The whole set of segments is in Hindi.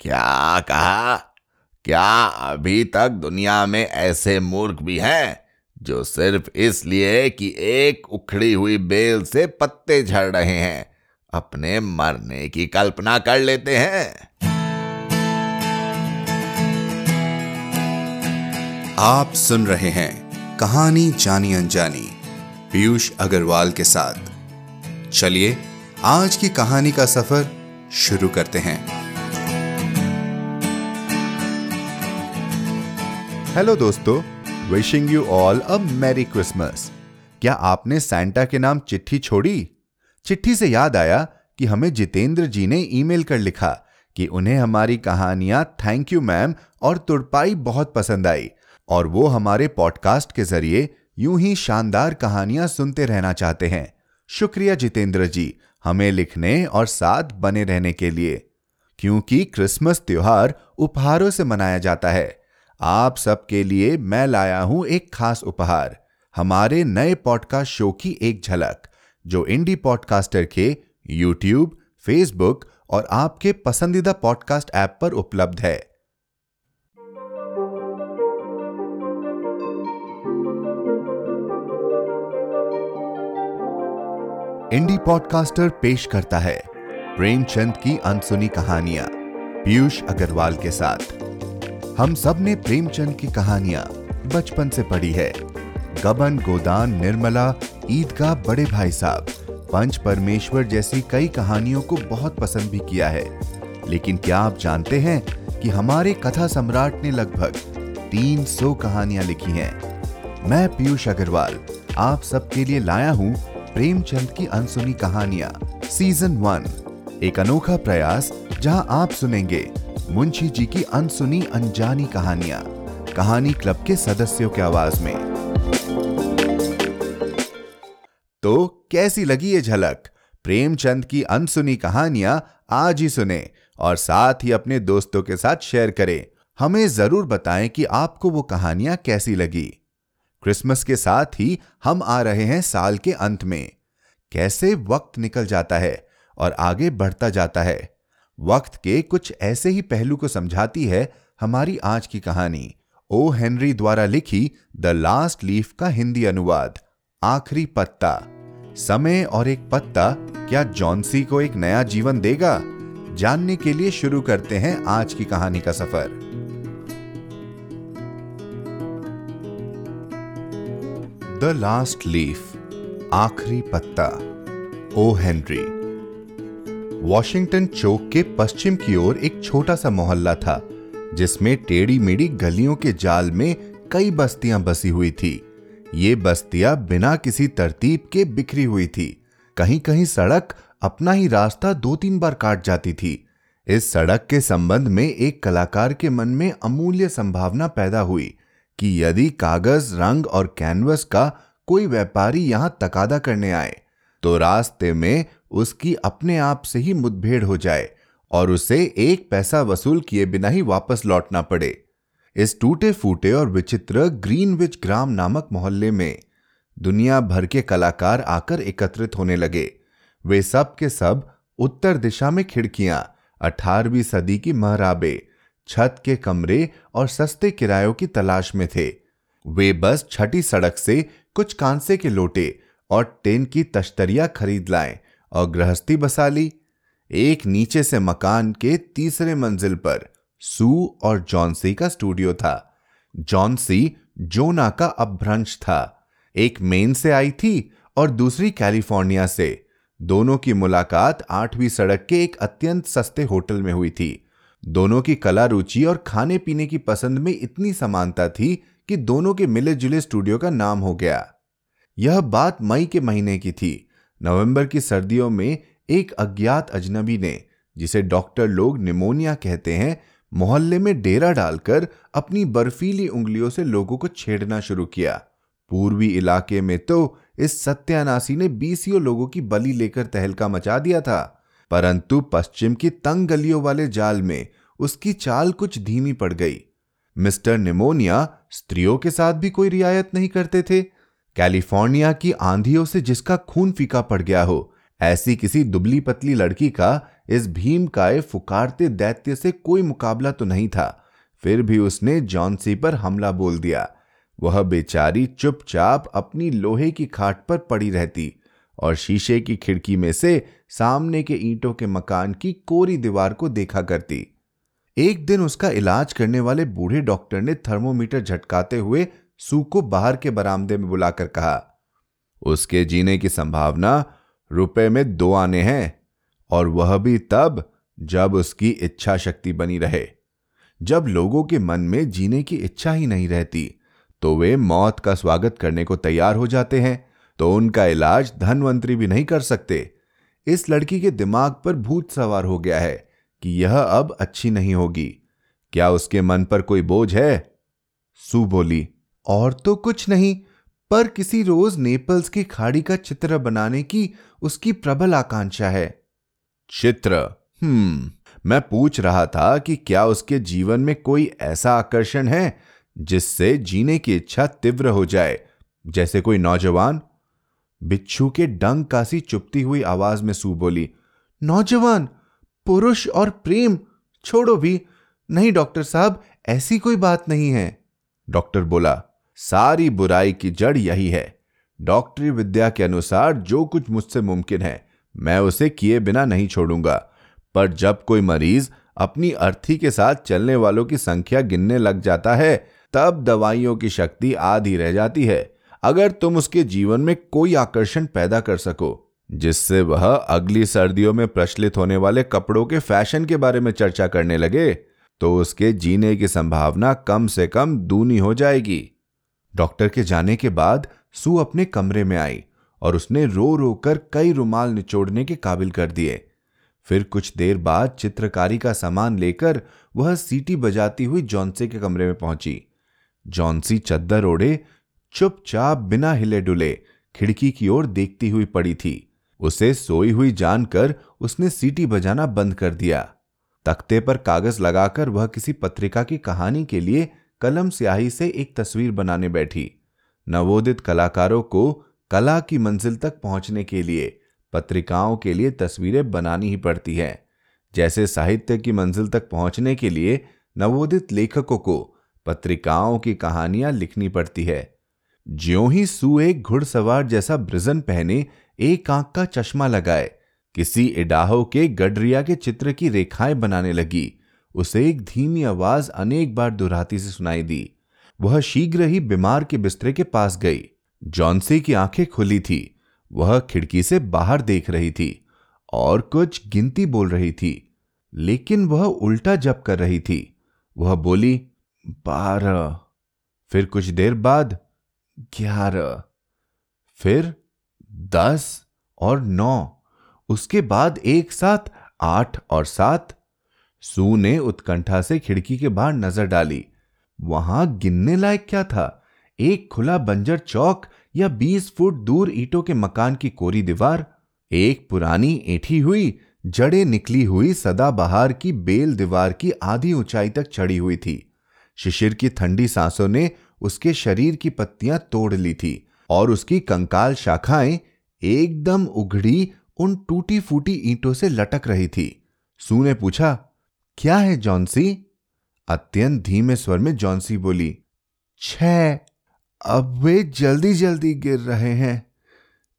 क्या कहा? क्या अभी तक दुनिया में ऐसे मूर्ख भी हैं जो सिर्फ़ इसलिए कि एक उखड़ी हुई बेल से पत्ते झड़ रहे हैं, अपने मरने की कल्पना कर लेते हैं? आप सुन रहे हैं कहानी जानी अनजानी, पीयूष अग्रवाल के साथ। चलिए, आज की कहानी का सफ़र शुरू करते हैं। हेलो दोस्तों. Wishing you all a merry Christmas क्या आपने सैंटा के नाम चिट्ठी छोड़ी? चिट्ठी से याद आया कि हमें जितेंद्र जी ने ईमेल कर लिखा कि उन्हें हमारी कहानियाँ थैंक यू मैम और तुड़पाई बहुत पसंद आई और वो हमारे पॉडकास्ट के ज़रिए यूँ ही शानदार कहानियाँ सुनते रहना चाहते हैं। शुक्रिया जितेंद्र जी, हमें लिखने और साथ बने रहने के लिए। क्योंकि क्रिसमस त्योहार उपहारों से मनाया जाता है। आप सबके लिए मैं लाया हूँ एक खास उपहार, हमारे नए पॉडकास्ट शो की एक झलक, जो इंडी पॉडकास्टर के यूट्यूब, फेसबुक और आपके पसंदीदा पॉडकास्ट ऐप पर उपलब्ध है। इंडी पॉडकास्टर पेश करता है प्रेमचंद की अनसुनी कहानियाँ, पीयूष अग्रवाल के साथ। हम सबने प्रेमचंद की कहानियाँ बचपन से पढ़ी है। गबन, गोदान, निर्मला, ईदगाह, बड़े भाई साहब, पंच परमेश्वर जैसी कई कहानियों को बहुत पसंद भी किया है। लेकिन क्या आप जानते हैं कि हमारे कथा सम्राट ने लगभग 300 कहानियाँ लिखी हैं? मैं पीयूष अग्रवाल, आप सबके लिए लाया हूँ प्रेमचंद की अनसुनी कहानियाँ। सीज़न वन, एक अनोखा प्रयास, जहाँ आप सुनेंगे मुंशी जी की अनसुनी अनजानी कहानियाँ, कहानी क्लब के सदस्यों की आवाज़ में। तो कैसी लगी ये झलक? प्रेमचंद की अनसुनी कहानियाँ आज ही सुने और साथ ही अपने दोस्तों के साथ शेयर करें। हमें ज़रूर बताएँ कि आपको वो कहानियाँ कैसी लगी। क्रिसमस के साथ ही हम आ रहे हैं साल के अंत में। कैसे वक्त निकल जाता है और आगे बढ़ता जाता है? वक्त के कुछ ऐसे ही पहलू को समझाती है हमारी आज की कहानी। ओ. हेनरी द्वारा लिखी द लास्ट लीफ का हिंदी अनुवाद। आखिरी पत्ता। समय और एक पत्ता, क्या जॉन्सी को एक नया जीवन देगा? जानने के लिए शुरू करते हैं आज की कहानी का सफ़र। The last leaf. आखिरी पत्ता। ओ. हेनरी। वॉशिंगटन चौक के पश्चिम की ओर एक छोटा सा मोहल्ला था, जिसमें टेढ़ी मेढ़ी गलियों के जाल में कई बस्तियाँ बसी हुई थी। ये बस्तियाँ बिना किसी तरतीब के बिखरी हुई थी। कहीं कहीं सड़क अपना ही रास्ता दो तीन बार काट जाती थी। इस सड़क के संबंध में एक कलाकार के मन में अमूल्य संभावना पैदा हुई कि यदि कागज़, रंग और कैनवस का कोई व्यापारी यहाँ तकादा करने आए तो रास्ते में उसकी अपने आप से ही मुठभेड़ हो जाए और उसे एक पैसा वसूल किए बिना ही वापस लौटना पड़े। इस टूटे फूटे और विचित्र ग्रीनविच ग्राम नामक मोहल्ले में दुनिया भर के कलाकार आकर एकत्रित होने लगे। वे सब के सब उत्तर दिशा में खिड़कियाँ, अठारहवीं सदी की महराबे, छत के कमरे और सस्ते किरायों की तलाश में थे। वे बस छठी सड़क से कुछ कांसे के लोटे और टेन की तश्तरिया खरीद लाएँ और गृहस्थी बसा ली एक नीचे से मकान के तीसरे मंजिल पर सू और जॉनसी का स्टूडियो था। जॉन्सी जोना का अपभ्रंश था। एक मेन से आई थी और दूसरी कैलिफ़ोर्निया से। दोनों की मुलाकात आठवीं सड़क के एक अत्यंत सस्ते होटल में हुई थी। दोनों की कला रुचि और खाने पीने की पसंद में इतनी समानता थी कि दोनों के मिले जुले स्टूडियो का नाम हो गया। यह बात मई के महीने की थी। नवंबर की सर्दियों में एक अज्ञात अजनबी ने, जिसे डॉक्टर लोग निमोनिया कहते हैं, मोहल्ले में डेरा डालकर अपनी बर्फीली उंगलियों से लोगों को छेड़ना शुरू किया। पूर्वी इलाके में तो इस सत्यानाशी ने बीसियों लोगों की बलि लेकर तहलका मचा दिया था, परंतु पश्चिम की तंग गलियों वाले जाल में उसकी चाल कुछ धीमी पड़ गई। मिस्टर निमोनिया स्त्रियों के साथ भी कोई रियायत नहीं करते थे कैलिफ़ोर्निया की आंधियों से जिसका खून फीका पड़ गया हो, ऐसी किसी दुबली पतली लड़की का इस भीमकाय फुकारते दैत्य से कोई मुकाबला तो नहीं था। फिर भी उसने जॉनसी पर हमला बोल दिया। वह बेचारी चुपचाप अपनी लोहे की खाट पर पड़ी रहती और शीशे की खिड़की में से सामने के ईंटों के मकान की कोरी दीवार को देखा करती। एक दिन उसका इलाज करने वाले बूढ़े डॉक्टर ने थर्मोमीटर झटकाते हुए सू को बाहर के बरामदे में बुलाकर कहा, उसके जीने की संभावना रुपए में दो आने हैं, और वह भी तब जब उसकी इच्छा शक्ति बनी रहे। जब लोगों के मन में जीने की इच्छा ही नहीं रहती तो वे मौत का स्वागत करने को तैयार हो जाते हैं तो उनका इलाज धनवंतरी भी नहीं कर सकते। इस लड़की के दिमाग पर भूत सवार हो गया है कि यह अब अच्छी नहीं होगी। क्या उसके मन पर कोई बोझ है? सू बोली और तो कुछ नहीं, पर किसी रोज नेपल्स की खाड़ी का चित्र बनाने की उसकी प्रबल आकांक्षा है। चित्र? हम्म मैं पूछ रहा था कि क्या उसके जीवन में कोई ऐसा आकर्षण है जिससे जीने की इच्छा तीव्र हो जाए? जैसे कोई नौजवान? बिच्छू के डंग कासी चुपती हुई आवाज़ में सू बोली, नौजवान, पुरुष और प्रेम, छोड़ो भी। नहीं, डॉक्टर साहब, ऐसी कोई बात नहीं है। डॉक्टर बोला सारी बुराई की जड़ यही है। डॉक्टरी विद्या के अनुसार जो कुछ मुझसे मुमकिन है, मैं उसे किए बिना नहीं छोड़ूँगा। पर जब कोई मरीज़ अपनी अर्थी के साथ चलने वालों की संख्या गिनने लग जाता है, तब दवाइयों की शक्ति आधी रह जाती है। अगर तुम उसके जीवन में कोई आकर्षण पैदा कर सको, जिससे वह अगली सर्दियों में प्रचलित होने वाले कपड़ों के फ़ैशन के बारे में चर्चा करने लगे तो उसके जीने की संभावना कम से कम दूनी हो जाएगी। डॉक्टर के जाने के बाद सू अपने कमरे में आई और उसने रो रो कर कई रुमाल निचोड़ने के काबिल कर दिए। फिर कुछ देर बाद चित्रकारी का सामान लेकर वह सीटी बजाती हुई जॉन्सी के कमरे में पहुँची। जॉन्सी चद्दर ओढ़े, चुपचाप बिना हिले डुले खिड़की की ओर देखती हुई पड़ी थी। उसे सोई हुई जानकर उसने सीटी बजाना बंद कर दिया। तख्ते पर कागज़ लगाकर वह किसी पत्रिका की कहानी के लिए कलम स्याही से एक तस्वीर बनाने बैठी। नवोदित कलाकारों को कला की मंजिल तक पहुँचने के लिए, पत्रिकाओं के लिए तस्वीरें बनानी ही पड़ती है। जैसे साहित्य की मंजिल तक पहुँचने के लिए नवोदित लेखकों को पत्रिकाओं की कहानियाँ लिखनी पड़ती है। ज्यो ही सू एक घुड़सवार जैसा ब्रिजन पहने, एक आँख का चश्मा लगाए, किसी इडाहो के गडरिया के चित्र की रेखाएँ बनाने लगी। उसे एक धीमी आवाज़ अनेक बार दुराती से सुनाई दी। वह शीघ्र ही बीमार के बिस्तरे के पास गई। जॉनसी की आँखें खुली थी। वह खिड़की से बाहर देख रही थी और कुछ गिनती बोल रही थी। लेकिन वह उल्टा जप कर रही थी। वह बोली, बारह। फिर कुछ देर बाद ग्यारह। फिर दस और नौ। उसके बाद एक साथ आठ और सात सू ने उत्कंठा से खिड़की के बाहर नज़र डाली। वहाँ गिनने लायक क्या था? एक खुला बंजर चौक या बीस फुट दूर ईटों के मकान की कोरी दीवार? एक पुरानी ऐठी हुई, जड़े निकली हुई सदाबहार की बेल दीवार की आधी ऊंचाई तक चढ़ी हुई थी। शिशिर की ठंडी सांसों ने उसके शरीर की पत्तियाँ तोड़ ली थी और उसकी कंकाल शाखाएँ एकदम उघड़ी उन टूटी फूटी ईंटों से लटक रही थी। सू ने पूछा क्या है जॉन्सी अत्यंत धीमे स्वर में जॉन्सी बोली छह अब वे जल्दी जल्दी गिर रहे हैं।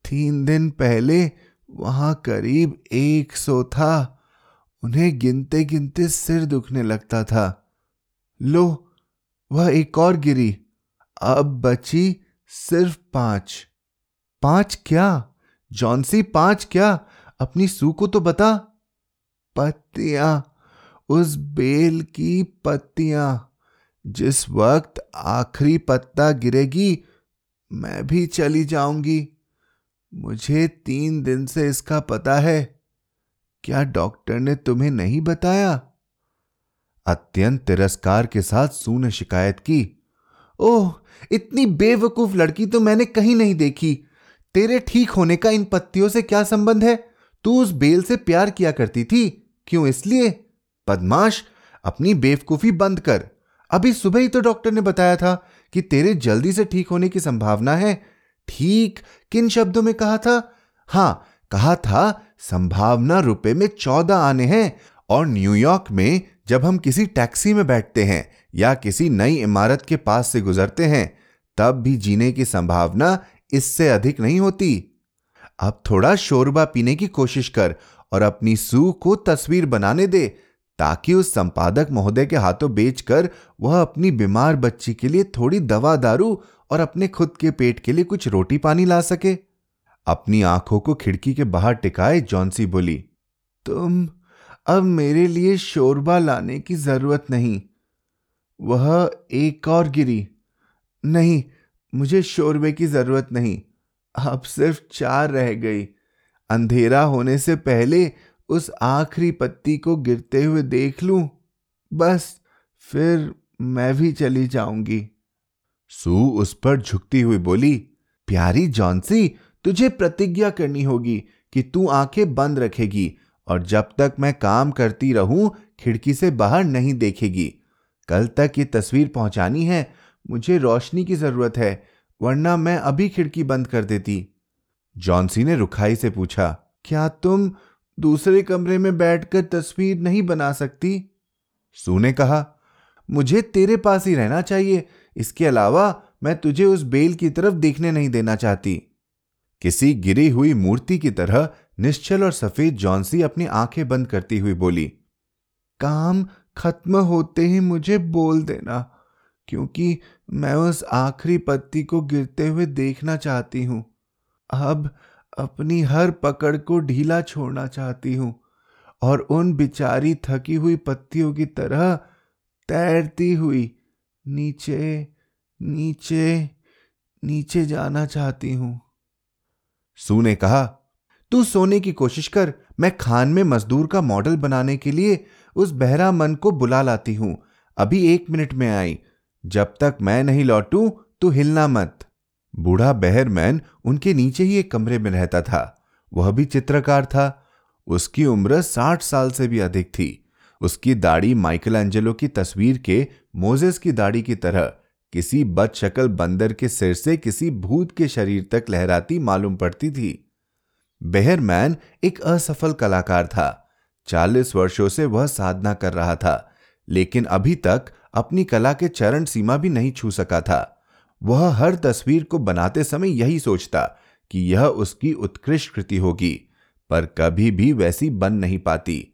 तीन दिन पहले वहाँ करीब एक सौ था, उन्हें गिनते गिनते सिर दुखने लगता था। लो, वह एक और गिरी, अब बची सिर्फ़ पाँच। पाँच क्या? जॉन्सी पाँच क्या? अपनी सू को तो बता। पत्तियाँ उस बेल की पत्तियाँ। जिस वक्त आखिरी पत्ता गिरेगी, मैं भी चली जाऊँगी। मुझे तीन दिन से इसका पता है। क्या डॉक्टर ने तुम्हें नहीं बताया? अत्यंत तिरस्कार के साथ सू ने शिकायत की। ओह, इतनी बेवकूफ़ लड़की तो मैंने कहीं नहीं देखी। तेरे ठीक होने का इन पत्तियों से क्या संबंध है? तू उस बेल से प्यार किया करती थी, क्यों इसलिए? बदमाश, अपनी बेवकूफ़ी बंद कर। अभी सुबह ही तो डॉक्टर ने बताया था कि तेरे जल्दी से ठीक होने की संभावना है। ठीक, किन शब्दों में कहा था? हाँ, कहा था, संभावना रुपए में चौदह आने हैं और न्यूयॉर्क में जब हम किसी टैक्सी में बैठते हैं या किसी नई इमारत के पास से गुजरते हैं, तब भी जीने की संभावना इससे अधिक नहीं होती। अब थोड़ा शोरबा पीने की कोशिश कर और अपनी सू को तस्वीर बनाने दे। ताकि उस संपादक महोदय के हाथों बेचकर वह अपनी बीमार बच्ची के लिए थोड़ी दवा दारू और अपने खुद के पेट के लिए कुछ रोटी पानी ला सके। अपनी आँखों को खिड़की के बाहर टिकाए जॉन्सी बोली, तुम अब मेरे लिए शोरबा लाने की ज़रूरत नहीं। वह एक और गिरी। नहीं, मुझे शोरबे की ज़रूरत नहीं। अब सिर्फ़ चार रह गई। अंधेरा होने से पहले उस आखिरी पत्ती को गिरते हुए देख लूँ? बस, फिर मैं भी चली जाऊँगी। सू उस पर झुकती हुई बोली, प्यारी जॉन्सी, तुझे प्रतिज्ञा करनी होगी कि तू आँखें बंद रखेगी और जब तक मैं काम करती रहूँ, खिड़की से बाहर नहीं देखेगी। कल तक ये तस्वीर पहुंचानी है, मुझे रोशनी की ज़रूरत है, वरना मैं अभी खिड़की बंद कर देती। जॉन्सी ने रुखाई से पूछा, क्या तुम दूसरे कमरे में बैठकर तस्वीर नहीं बना सकती। सू ने कहा, मुझे तेरे पास ही रहना चाहिए। इसके अलावा मैं तुझे उस बेल की तरफ़ देखने नहीं देना चाहती। किसी गिरी हुई मूर्ति की तरह निश्चल और सफ़ेद जॉन्सी अपनी आँखें बंद करती हुई बोली, काम खत्म होते ही मुझे बोल देना, क्योंकि मैं उस आखिरी पत्ती को गिरते हुए देखना चाहती हूँ। अब अपनी हर पकड़ को ढीला छोड़ना चाहती हूँ और उन बिचारी थकी हुई पत्तियों की तरह तैरती हुई नीचे नीचे नीचे जाना चाहती हूँ। सू ने कहा, तू सोने की कोशिश कर, मैं खान में मजदूर का मॉडल बनाने के लिए उस बहरा मन को बुला लाती हूँ। अभी एक मिनट में आई। जब तक मैं नहीं लौटू, तू हिलना मत। बूढ़ा बहरमैन उनके नीचे ही एक कमरे में रहता था। वह भी चित्रकार था। उसकी उम्र साठ साल से भी अधिक थी। उसकी दाढ़ी माइकल एंजेलो की तस्वीर के मोजेस की दाढ़ी की तरह किसी बदशकल बंदर के सिर से किसी भूत के शरीर तक लहराती मालूम पड़ती थी। बेहरमैन एक असफल कलाकार था। चालीस वर्षों से वह साधना कर रहा था, लेकिन अभी तक अपनी कला के चरण सीमा भी नहीं छू सका था। वह हर तस्वीर को बनाते समय यही सोचता कि यह उसकी उत्कृष्ट कृति होगी, पर कभी भी वैसी बन नहीं पाती।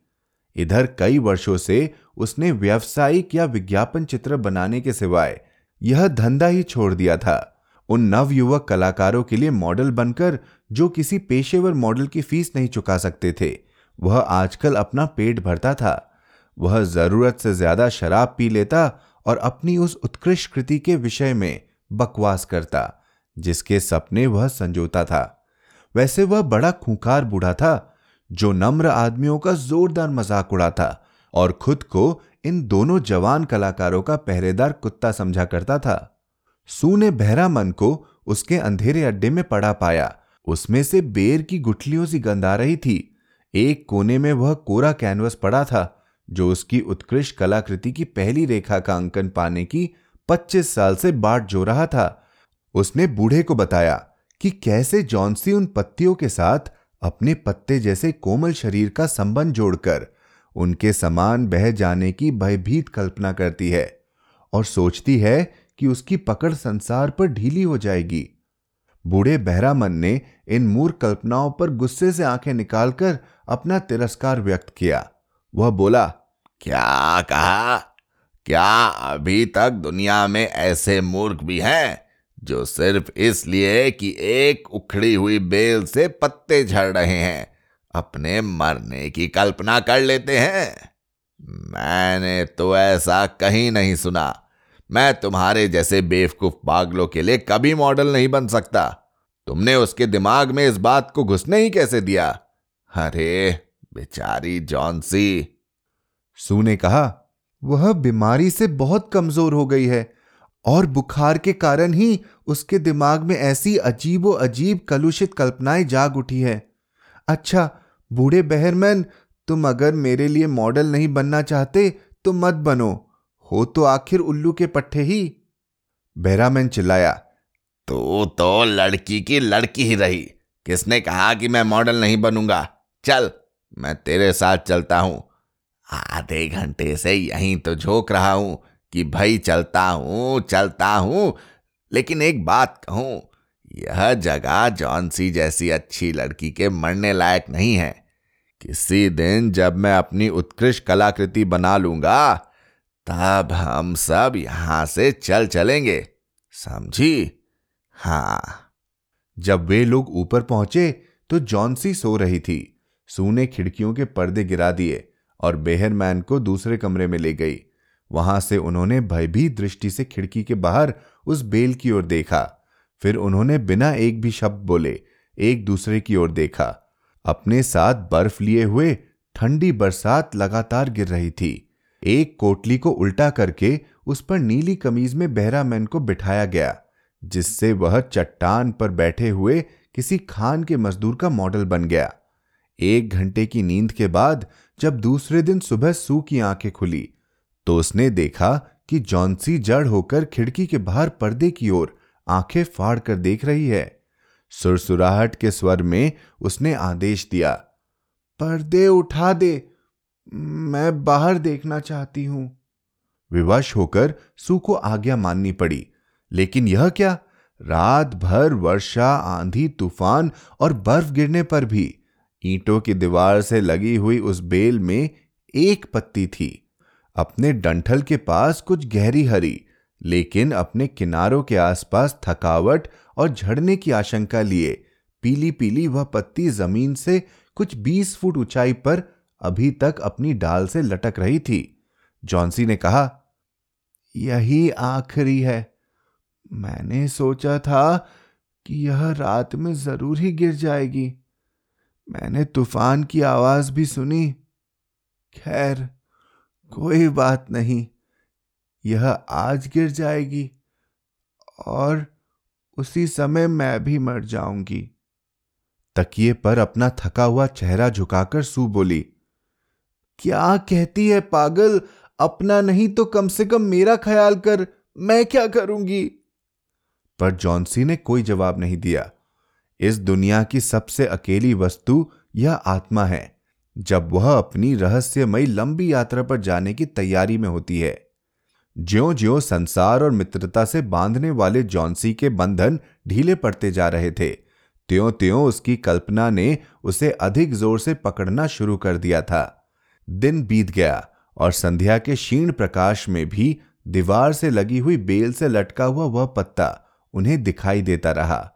इधर कई वर्षों से उसने व्यावसायिक या विज्ञापन चित्र बनाने के सिवाय यह धंधा ही छोड़ दिया था। उन नवयुवक कलाकारों के लिए मॉडल बनकर जो किसी पेशेवर मॉडल की फ़ीस नहीं चुका सकते थे, वह आजकल अपना पेट भरता था। वह ज़रूरत से ज़्यादा शराब पी लेता और अपनी उस उत्कृष्ट कृति के विषय में बकवास करता, जिसके सपने वह संजोता था। वैसे वह बड़ा खूंखार बूढ़ा था, जो नम्र आदमियों का जोरदार मज़ाक उड़ाता और खुद को इन दोनों जवान कलाकारों का पहरेदार कुत्ता समझा करता था। सू ने बहरा मन को उसके अंधेरे अड्डे में पड़ा पाया। उसमें से बेर की गुठलियों सी गंध आ रही थी। एक कोने में वह कोरा कैनवस पड़ा था, जो उसकी उत्कृष्ट कलाकृति की पहली रेखा का अंकन पाने की पच्चीस साल से बाट जो रहा था। उसने बूढ़े को बताया कि कैसे जॉन्सी उन पत्तियों के साथ अपने पत्ते जैसे कोमल शरीर का संबंध जोड़कर उनके समान बह जाने की भयभीत कल्पना करती है और सोचती है कि उसकी पकड़ संसार पर ढीली हो जाएगी। बूढ़े बहरा मन ने इन मूर्ख कल्पनाओं पर गुस्से से आँखें निकालकर अपना तिरस्कार व्यक्त किया। वह बोला, क्या कहा? क्या अभी तक दुनिया में ऐसे मूर्ख भी हैं जो सिर्फ़ इसलिए कि एक उखड़ी हुई बेल से पत्ते झड़ रहे हैं, अपने मरने की कल्पना कर लेते हैं? मैंने तो ऐसा कहीं नहीं सुना। मैं तुम्हारे जैसे बेवकूफ़ पागलों के लिए कभी मॉडल नहीं बन सकता। तुमने उसके दिमाग में इस बात को घुसने ही कैसे दिया? अरे, बेचारी जॉन्सी सू ने कहा वह बीमारी से बहुत कमज़ोर हो गई है और बुखार के कारण ही उसके दिमाग में ऐसी अजीबो अजीब कलुषित कल्पनाएँ जाग उठी है। अच्छा बूढ़े बहरमैन, तुम अगर मेरे लिए मॉडल नहीं बनना चाहते तो मत बनो। हो तो आखिर उल्लू के पट्टे ही। बहरामैन चिल्लाया, तू तो लड़की की लड़की ही रही। किसने कहा कि मैं मॉडल नहीं बनूँगा? चल, मैं तेरे साथ चलता हूँ। आधे घंटे से यहीं तो झोंक रहा हूँ कि भाई चलता हूँ चलता हूँ। लेकिन एक बात कहूँ, यह जगह जॉनसी जैसी अच्छी लड़की के मरने लायक नहीं है। किसी दिन जब मैं अपनी उत्कृष्ट कलाकृति बना लूँगा, तब हम सब यहाँ से चल चलेंगे। समझी? हाँ। जब वे लोग ऊपर पहुँचे तो जॉन्सी सो रही थी। सू ने खिड़कियों के पर्दे गिरा दिए। और बेहरमैन को दूसरे कमरे में ले गई। वहाँ से उन्होंने भयभीत दृष्टि से खिड़की के बाहर उस बेल की ओर देखा। फिर उन्होंने बिना एक भी शब्द बोले एक दूसरे की ओर देखा। अपने साथ बर्फ़ लिए हुए ठंडी बरसात लगातार गिर रही थी। एक कोटली को उल्टा करके उस पर नीली कमीज में बेहरा मैन को बिठाया गया, जिससे वह चट्टान पर बैठे हुए किसी खान के मजदूर का मॉडल बन गया। एक घंटे की नींद के बाद जब दूसरे दिन सुबह सू की आँखें खुली तो उसने देखा कि जॉन्सी जड़ होकर खिड़की के बाहर पर्दे की ओर आँखें फाड़ कर देख रही है। सुरसुराहट के स्वर में उसने आदेश दिया, पर्दे उठा दे, मैं बाहर देखना चाहती हूँ। विवश होकर सू को आज्ञा माननी पड़ी, लेकिन यह क्या? रात भर वर्षा, आंधी, तूफ़ान और बर्फ़ गिरने पर भी ईंटों की दीवार से लगी हुई उस बेल में एक पत्ती थी। अपने डंठल के पास कुछ गहरी हरी, लेकिन अपने किनारों के आसपास थकावट और झड़ने की आशंका लिए। पीली पीली वह पत्ती ज़मीन से कुछ बीस फुट ऊंचाई पर अभी तक अपनी डाल से लटक रही थी। जॉन्सी ने कहा, यही आखिरी है। मैंने सोचा था कि यह रात में ज़रूर ही गिर जाएगी। मैंने तूफ़ान की आवाज़ भी सुनी। खैर, कोई बात नहीं, यह आज गिर जाएगी और उसी समय मैं भी मर जाऊँगी। तकिए पर अपना थका हुआ चेहरा झुकाकर सू बोली, क्या कहती है पागल? अपना नहीं तो कम से कम मेरा ख्याल कर, मैं क्या करूँगी? पर जॉन्सी ने कोई जवाब नहीं दिया। इस दुनिया की सबसे अकेली वस्तु यह आत्मा है, जब वह अपनी रहस्यमयी लंबी यात्रा पर जाने की तैयारी में होती है। ज्यो ज्यो संसार और मित्रता से बांधने वाले जॉन्सी के बंधन ढीले पड़ते जा रहे थे त्यों त्यों उसकी कल्पना ने उसे अधिक ज़ोर से पकड़ना शुरू कर दिया था। दिन बीत गया और संध्या के क्षीण प्रकाश में भी दीवार से लगी हुई बेल से लटका हुआ वह पत्ता उन्हें दिखाई देता रहा।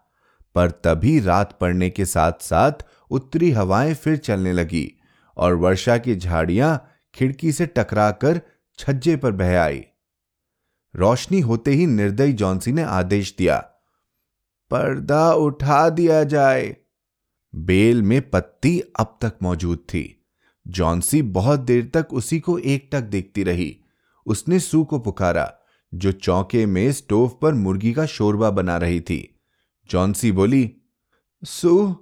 पर तभी रात पड़ने के साथ साथ उत्तरी हवाएँ फिर चलने लगी और वर्षा की झाड़ियाँ खिड़की से टकराकर छज्जे पर बह आई। रोशनी होते ही निर्दयी जॉन्सी ने आदेश दिया, पर्दा उठा दिया जाए। बेल में पत्ती अब तक मौजूद थी। जॉन्सी बहुत देर तक उसी को एकटक देखती रही। उसने सू को पुकारा, जो चौके में स्टोव पर मुर्गी का शोरबा बना रही थी। जॉन्सी बोली, सू,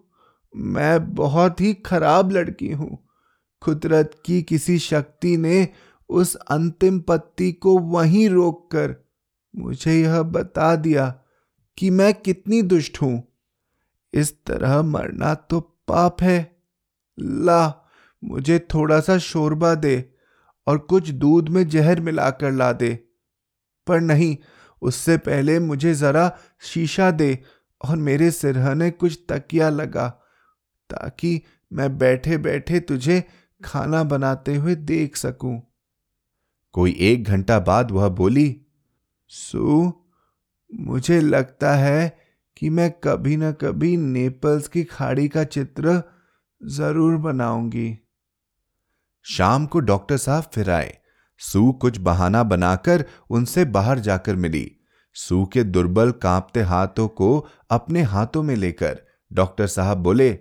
मैं बहुत ही खराब लड़की हूँ। कुदरत की किसी शक्ति ने उस अंतिम पत्ती को वहीं रोककर मुझे यह बता दिया कि मैं कितनी दुष्ट हूँ। इस तरह मरना तो पाप है। ला, मुझे थोड़ा सा शोरबा दे और कुछ दूध में जहर मिलाकर ला दे। पर नहीं, उससे पहले मुझे जरा शीशा दे और मेरे सिरहने कुछ तकिया लगा, ताकि मैं बैठे बैठे तुझे खाना बनाते हुए देख सकूँ। कोई एक घंटा बाद वह बोली, सू, मुझे लगता है कि मैं कभी ना कभी नेपल्स की खाड़ी का चित्र ज़रूर बनाऊँगी। शाम को डॉक्टर साहब फिर आए। सू कुछ बहाना बनाकर उनसे बाहर जाकर मिली। सू के दुर्बल कांपते हाथों को अपने हाथों में लेकर। डॉक्टर साहब बोले,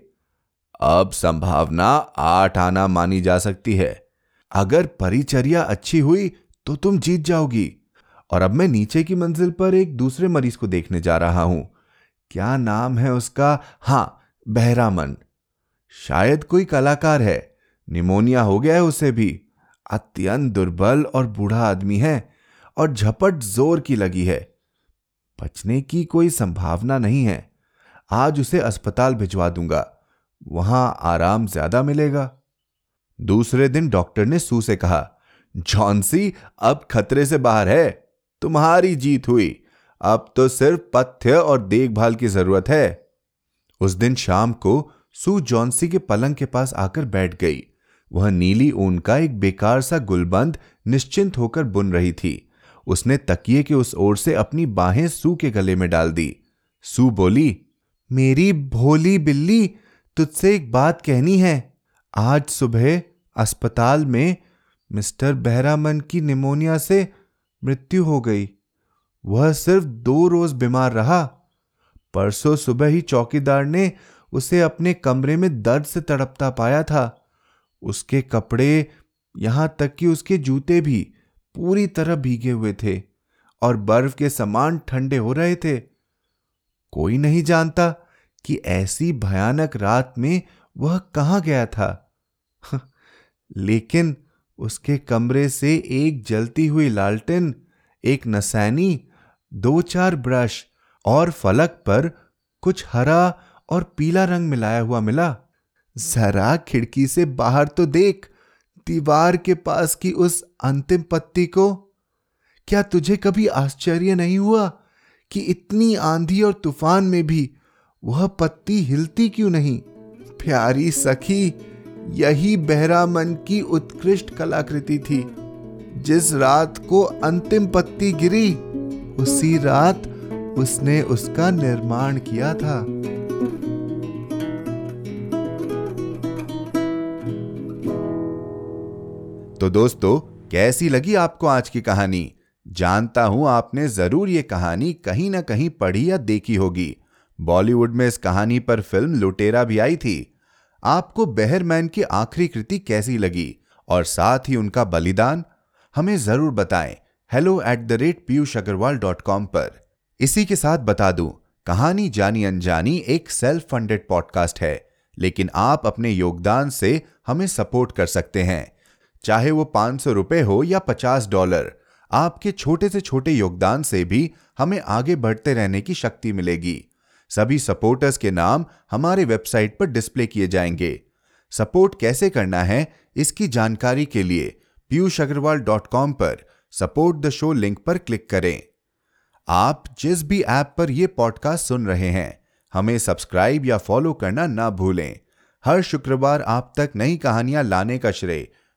अब संभावना आठ आना मानी जा सकती है। अगर परिचर्या अच्छी हुई तो तुम जीत जाओगी। और अब मैं नीचे की मंजिल पर एक दूसरे मरीज़ को देखने जा रहा हूँ। क्या नाम है उसका? हाँ, बहरामन। शायद कोई कलाकार है। निमोनिया हो गया है उसे भी। अत्यंत दुर्बल और बूढ़ा आदमी है और झपट ज़ोर की लगी है। बचने की कोई संभावना नहीं है। आज उसे अस्पताल भिजवा दूँगा। वहाँ आराम ज़्यादा मिलेगा। दूसरे दिन डॉक्टर ने सू से कहा जॉन्सी अब खतरे से बाहर है। तुम्हारी जीत हुई। अब तो सिर्फ़ पथ्य और देखभाल की ज़रूरत है। उस दिन शाम को सू जॉन्सी के पलंग के पास आकर बैठ गई। वह नीली ऊन का एक बेकार सा गुलबंद निश्चिंत होकर बुन रही थी। उसने तकिए के उस ओर से अपनी बाहें सू के गले में डाल दी। सू बोली, मेरी भोली बिल्ली, तुझसे एक बात कहनी है। आज सुबह अस्पताल में मिस्टर बहरामन की निमोनिया से मृत्यु हो गई। वह सिर्फ़ दो रोज बीमार रहा। परसों सुबह ही चौकीदार ने उसे अपने कमरे में दर्द से तड़पता पाया था। उसके कपड़े यहाँ तक कि उसके जूते भी पूरी तरह भीगे हुए थे और बर्फ़ के समान ठंडे हो रहे थे। कोई नहीं जानता कि ऐसी भयानक रात में वह कहाँ गया था। लेकिन उसके कमरे से एक जलती हुई लालटेन, एक नसैनी, दो चार ब्रश और फलक पर कुछ हरा और पीला रंग मिलाया हुआ मिला। जरा खिड़की से बाहर तो देख दीवार के पास की उस अंतिम पत्ती को? क्या तुझे कभी आश्चर्य नहीं हुआ कि इतनी आंधी और तूफ़ान में भी वह पत्ती हिलती क्यों नहीं? प्यारी सखी, यही बहरा मन की उत्कृष्ट कलाकृति थी। जिस रात को अंतिम पत्ती गिरी, उसी रात उसने उसका निर्माण किया था। तो दोस्तों, कैसी लगी आपको आज की कहानी? जानता हूँ आपने ज़रूर ये कहानी कहीं ना कहीं पढ़ी या देखी होगी। बॉलीवुड में इस कहानी पर फ़िल्म लुटेरा भी आई थी। आपको बेहरमैन की आखिरी कृति कैसी लगी? और साथ ही उनका बलिदान? हमें ज़रूर बताएँ। Hello at the rate Piyush Agarwal dot com पर। इसी के साथ बता दूँ, कहानी जानी अनजानी एक सेल्फ फंडेड पॉडकास्ट है, लेकिन आप अपने योगदान से हमें सपोर्ट कर सकते हैं। चाहे वो पाँच सौ रुपए हो या पचास डॉलर, आपके छोटे से छोटे योगदान से भी हमें आगे बढ़ते रहने की शक्ति मिलेगी। सभी सपोर्टर्स के नाम हमारे वेबसाइट पर डिस्प्ले किए जाएँगे। सपोर्ट कैसे करना है, इसकी जानकारी के लिए पीयूष अग्रवाल डॉट कॉम पर सपोर्ट द शो लिंक पर क्लिक करें। आप जिस भी ऐप पर यह पॉडकास्ट सुन रहे हैं, हमें सब्सक्राइब या फॉलो करना ना भूलें। हर शुक्रवार आप तक नई कहानियाँ लाने का श्रेय